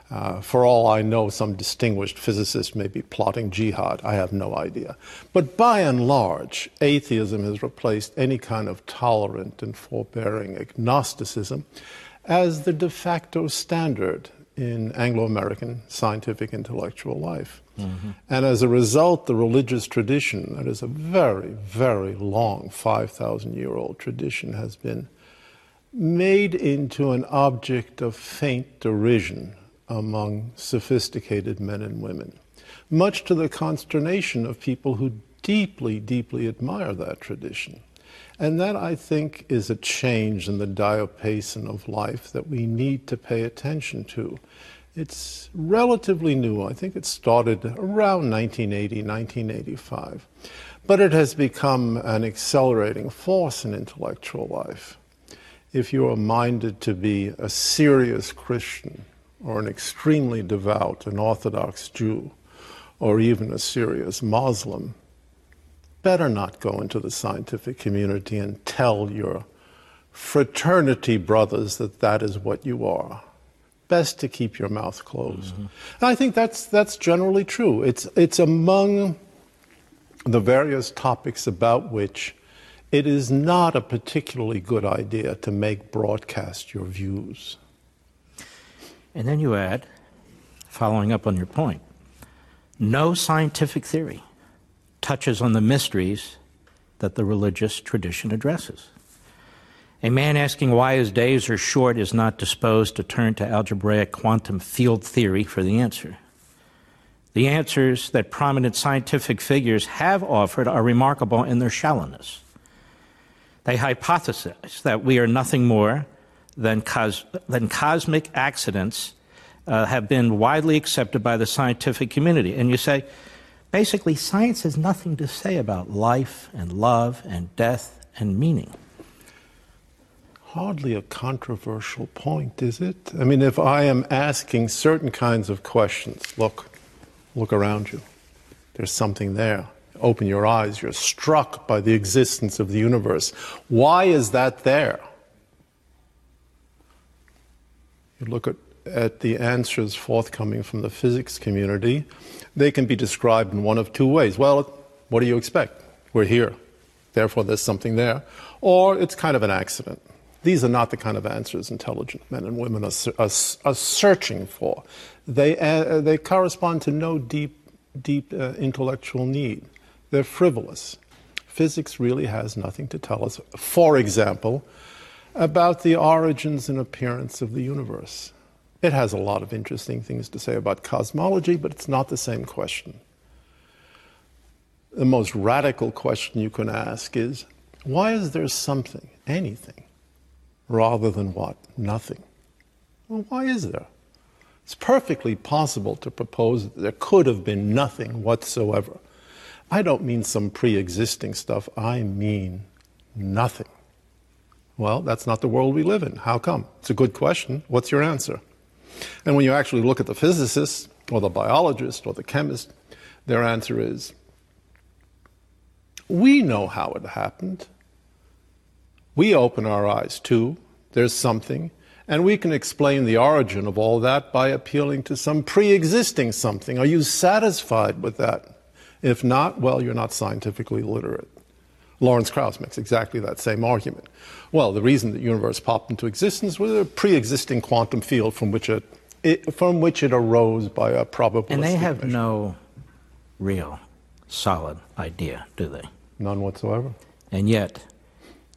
Uh, for all I know, some distinguished physicist may be plotting jihad. I have no idea. But by and large, atheism has replaced any kind of tolerant and forbearing agnosticism as the de facto standard in Anglo American scientific intellectual life. Mm-hmm. And as a result, the religious tradition, that is a very, very long 5,000 year old tradition, has been made into an object of faint derision among sophisticated men and women, much to the consternation of people who deeply, deeply admire that tradition. And that, I think, is a change in the diapason of life that we need to pay attention to. It's relatively new. I think it started around 1980, 1985. But it has become an accelerating force in intellectual life. If you are minded to be a serious Christian, or an extremely devout and Orthodox Jew, or even a serious Muslim, better not go into the scientific community and tell your fraternity brothers that that is what you are. Best to keep your mouth closed. Mm-hmm. And I think that's, that's generally true. It's, it's among the various topics about which it is not a particularly good idea to make broadcast your views. And then you add, following up on your point, no scientific theory touches on the mysteries that the religious tradition addresses. A man asking why his days are short is not disposed to turn to algebraic quantum field theory for the answer. The answers that prominent scientific figures have offered are remarkable in their shallowness. They hypothesize that we are nothing more than, cos- than cosmic accidents uh, have been widely accepted by the scientific community. And you say, basically, science has nothing to say about life and love and death and meaning. Hardly a controversial point, is it? I mean, if I am asking certain kinds of questions, look, look around you. There's something there. Open your eyes. You're struck by the existence of the universe. Why is that there? You look at, at the answers forthcoming from the physics community, they can be described in one of two ways. Well, what do you expect? We're here, therefore there's something there. Or it's kind of an accident. These are not the kind of answers intelligent men and women are, are, are searching for. They, uh, they correspond to no deep, deep uh, intellectual need. They're frivolous. Physics really has nothing to tell us. For example, about the origins and appearance of the universe. It has a lot of interesting things to say about cosmology, but it's not the same question. The most radical question you can ask is why is there something, anything, rather than what? Nothing. Well, why is there? It's perfectly possible to propose that there could have been nothing whatsoever. I don't mean some pre existing stuff, I mean nothing. Well, that's not the world we live in. How come? It's a good question. What's your answer? And when you actually look at the physicist or the biologist or the chemist, their answer is We know how it happened. We open our eyes too. There's something. And we can explain the origin of all that by appealing to some pre existing something. Are you satisfied with that? If not, well, you're not scientifically literate. Lawrence Krauss makes exactly that same argument. Well, the reason the universe popped into existence was a pre existing quantum field from which it, it, from which it arose by a probabilistic And they have measure. no real solid idea, do they? None whatsoever. And yet,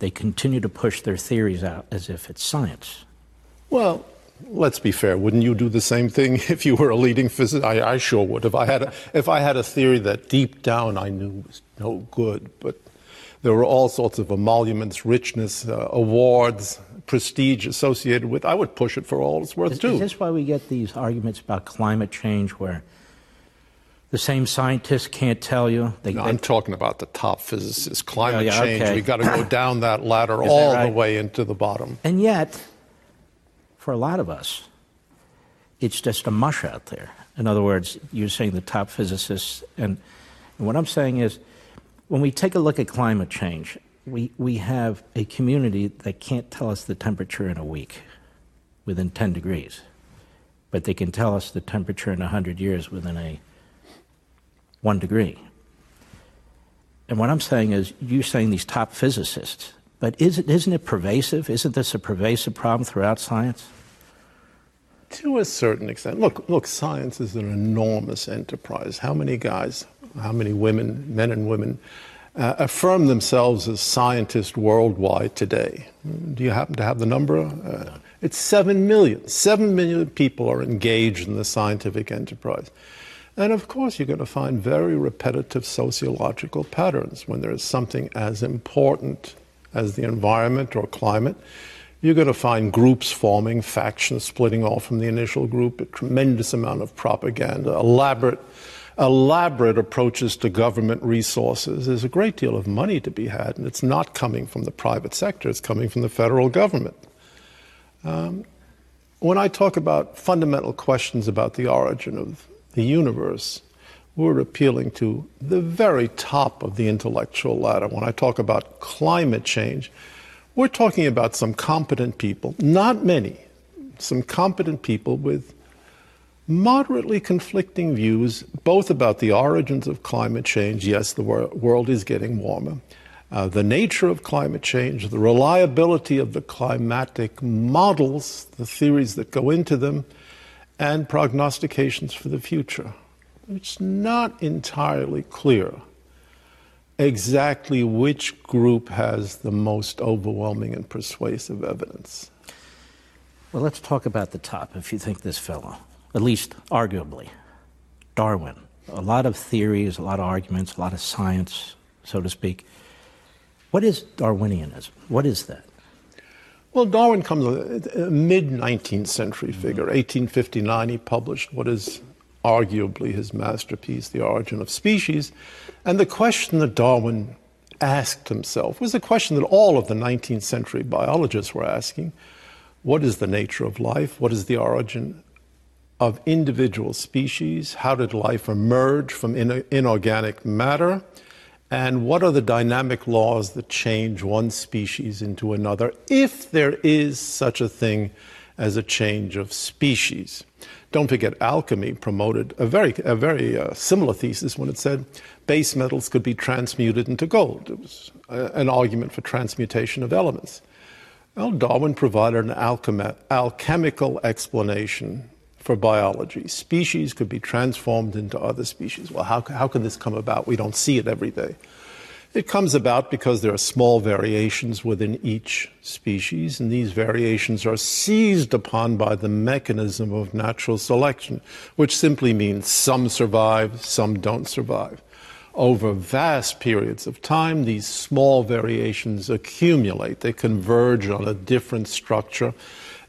they continue to push their theories out as if it's science. Well, let's be fair. Wouldn't you do the same thing [laughs] if you were a leading physicist? I, I sure would. If I had a, if I had a theory that deep down I knew was no good, but there were all sorts of emoluments, richness, uh, awards, prestige associated with, I would push it for all it's worth Is, too. is this why we get these arguments about climate change where the same scientists can't tell you? They, No, they- I'm talking about the top physicists. Climate Yeah, yeah, change. okay. We got to go [coughs] down that ladder Is that all the way into the bottom. and yet, for a lot of us, it's just a mush out there. In other words, you're saying the top physicists, and, and what I'm saying is, when we take a look at climate change, we, we have a community that can't tell us the temperature in a week within 10 degrees, but they can tell us the temperature in 100 years within a one degree. And what I'm saying is, you're saying these top physicists, but is it, isn't it pervasive? Isn't this a pervasive problem throughout science? To a certain extent. Look, look, science is an enormous enterprise. How many guys, how many women, men and women, uh, affirm themselves as scientists worldwide today? Do you happen to have the number? Uh, it's seven million. Seven million people are engaged in the scientific enterprise. And of course, you're going to find very repetitive sociological patterns when there is something as important as the environment or climate. You're going to find groups forming, factions splitting off from the initial group, a tremendous amount of propaganda, elaborate, elaborate approaches to government resources. There's a great deal of money to be had, and it's not coming from the private sector, it's coming from the federal government. Um, when I talk about fundamental questions about the origin of the universe, we're appealing to the very top of the intellectual ladder. When I talk about climate change, we're talking about some competent people, not many, some competent people with moderately conflicting views, both about the origins of climate change. Yes, the wor- world is getting warmer. Uh, the nature of climate change, the reliability of the climatic models, the theories that go into them, and prognostications for the future. It's not entirely clear exactly which group has the most overwhelming and persuasive evidence. Well, let's talk about the top, if you think this fellow, at least arguably, Darwin. A lot of theories, a lot of arguments, a lot of science, so to speak. What is Darwinianism? What is that? Well, Darwin comes a mid 19th century figure. Mm-hmm. 1859, he published what is arguably his masterpiece, The Origin of Species. And the question that Darwin asked himself was a question that all of the 19th century biologists were asking What is the nature of life? What is the origin of individual species? How did life emerge from in- inorganic matter? And what are the dynamic laws that change one species into another, if there is such a thing as a change of species? Don't forget, alchemy promoted a very, a very uh, similar thesis when it said base metals could be transmuted into gold. It was uh, an argument for transmutation of elements. Well, Darwin provided an alchemical explanation for biology. Species could be transformed into other species. Well, how, how can this come about? We don't see it every day. It comes about because there are small variations within each species, and these variations are seized upon by the mechanism of natural selection, which simply means some survive, some don't survive. Over vast periods of time, these small variations accumulate, they converge on a different structure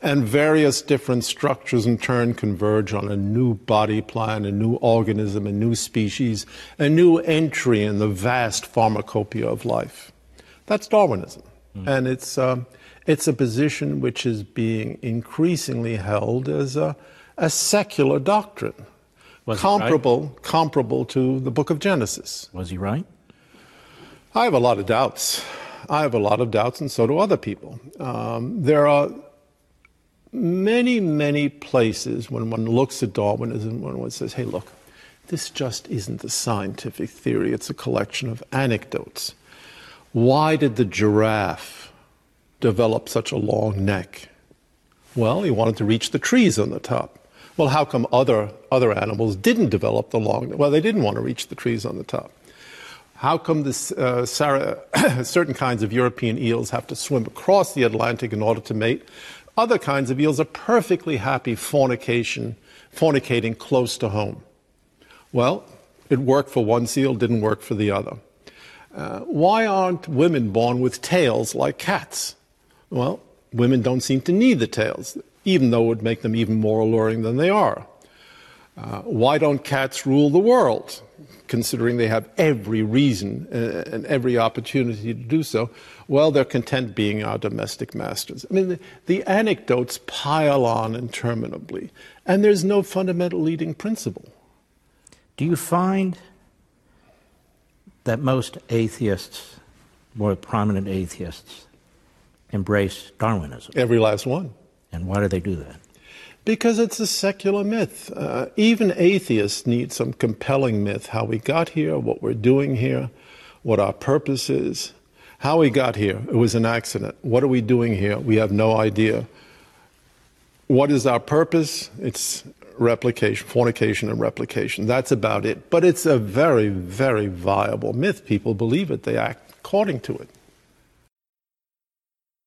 and various different structures in turn converge on a new body plan, a new organism, a new species, a new entry in the vast pharmacopoeia of life. That's Darwinism. Mm. And it's, uh, it's a position which is being increasingly held as a, a secular doctrine, Was comparable, right? comparable to the book of Genesis. Was he right? I have a lot of doubts. I have a lot of doubts, and so do other people. Um, there are many, many places when one looks at Darwinism, when one says, hey, look, this just isn't a scientific theory, it's a collection of anecdotes. Why did the giraffe develop such a long neck? Well, he wanted to reach the trees on the top. Well, how come other, other animals didn't develop the long neck? Well, they didn't want to reach the trees on the top. How come this, uh, [coughs] certain kinds of European eels have to swim across the Atlantic in order to mate? Other kinds of eels are perfectly happy fornication, fornicating close to home. Well, it worked for one seal, didn't work for the other. Uh, why aren't women born with tails like cats? Well, women don't seem to need the tails, even though it would make them even more alluring than they are. Uh, why don't cats rule the world, considering they have every reason uh, and every opportunity to do so? Well, they're content being our domestic masters. I mean, the, the anecdotes pile on interminably, and there's no fundamental leading principle. Do you find that most atheists, more prominent atheists, embrace Darwinism? Every last one. And why do they do that? Because it's a secular myth. Uh, even atheists need some compelling myth how we got here, what we're doing here, what our purpose is. How we got here, it was an accident. What are we doing here? We have no idea. What is our purpose? It's replication, fornication and replication. That's about it. But it's a very, very viable myth. People believe it, they act according to it.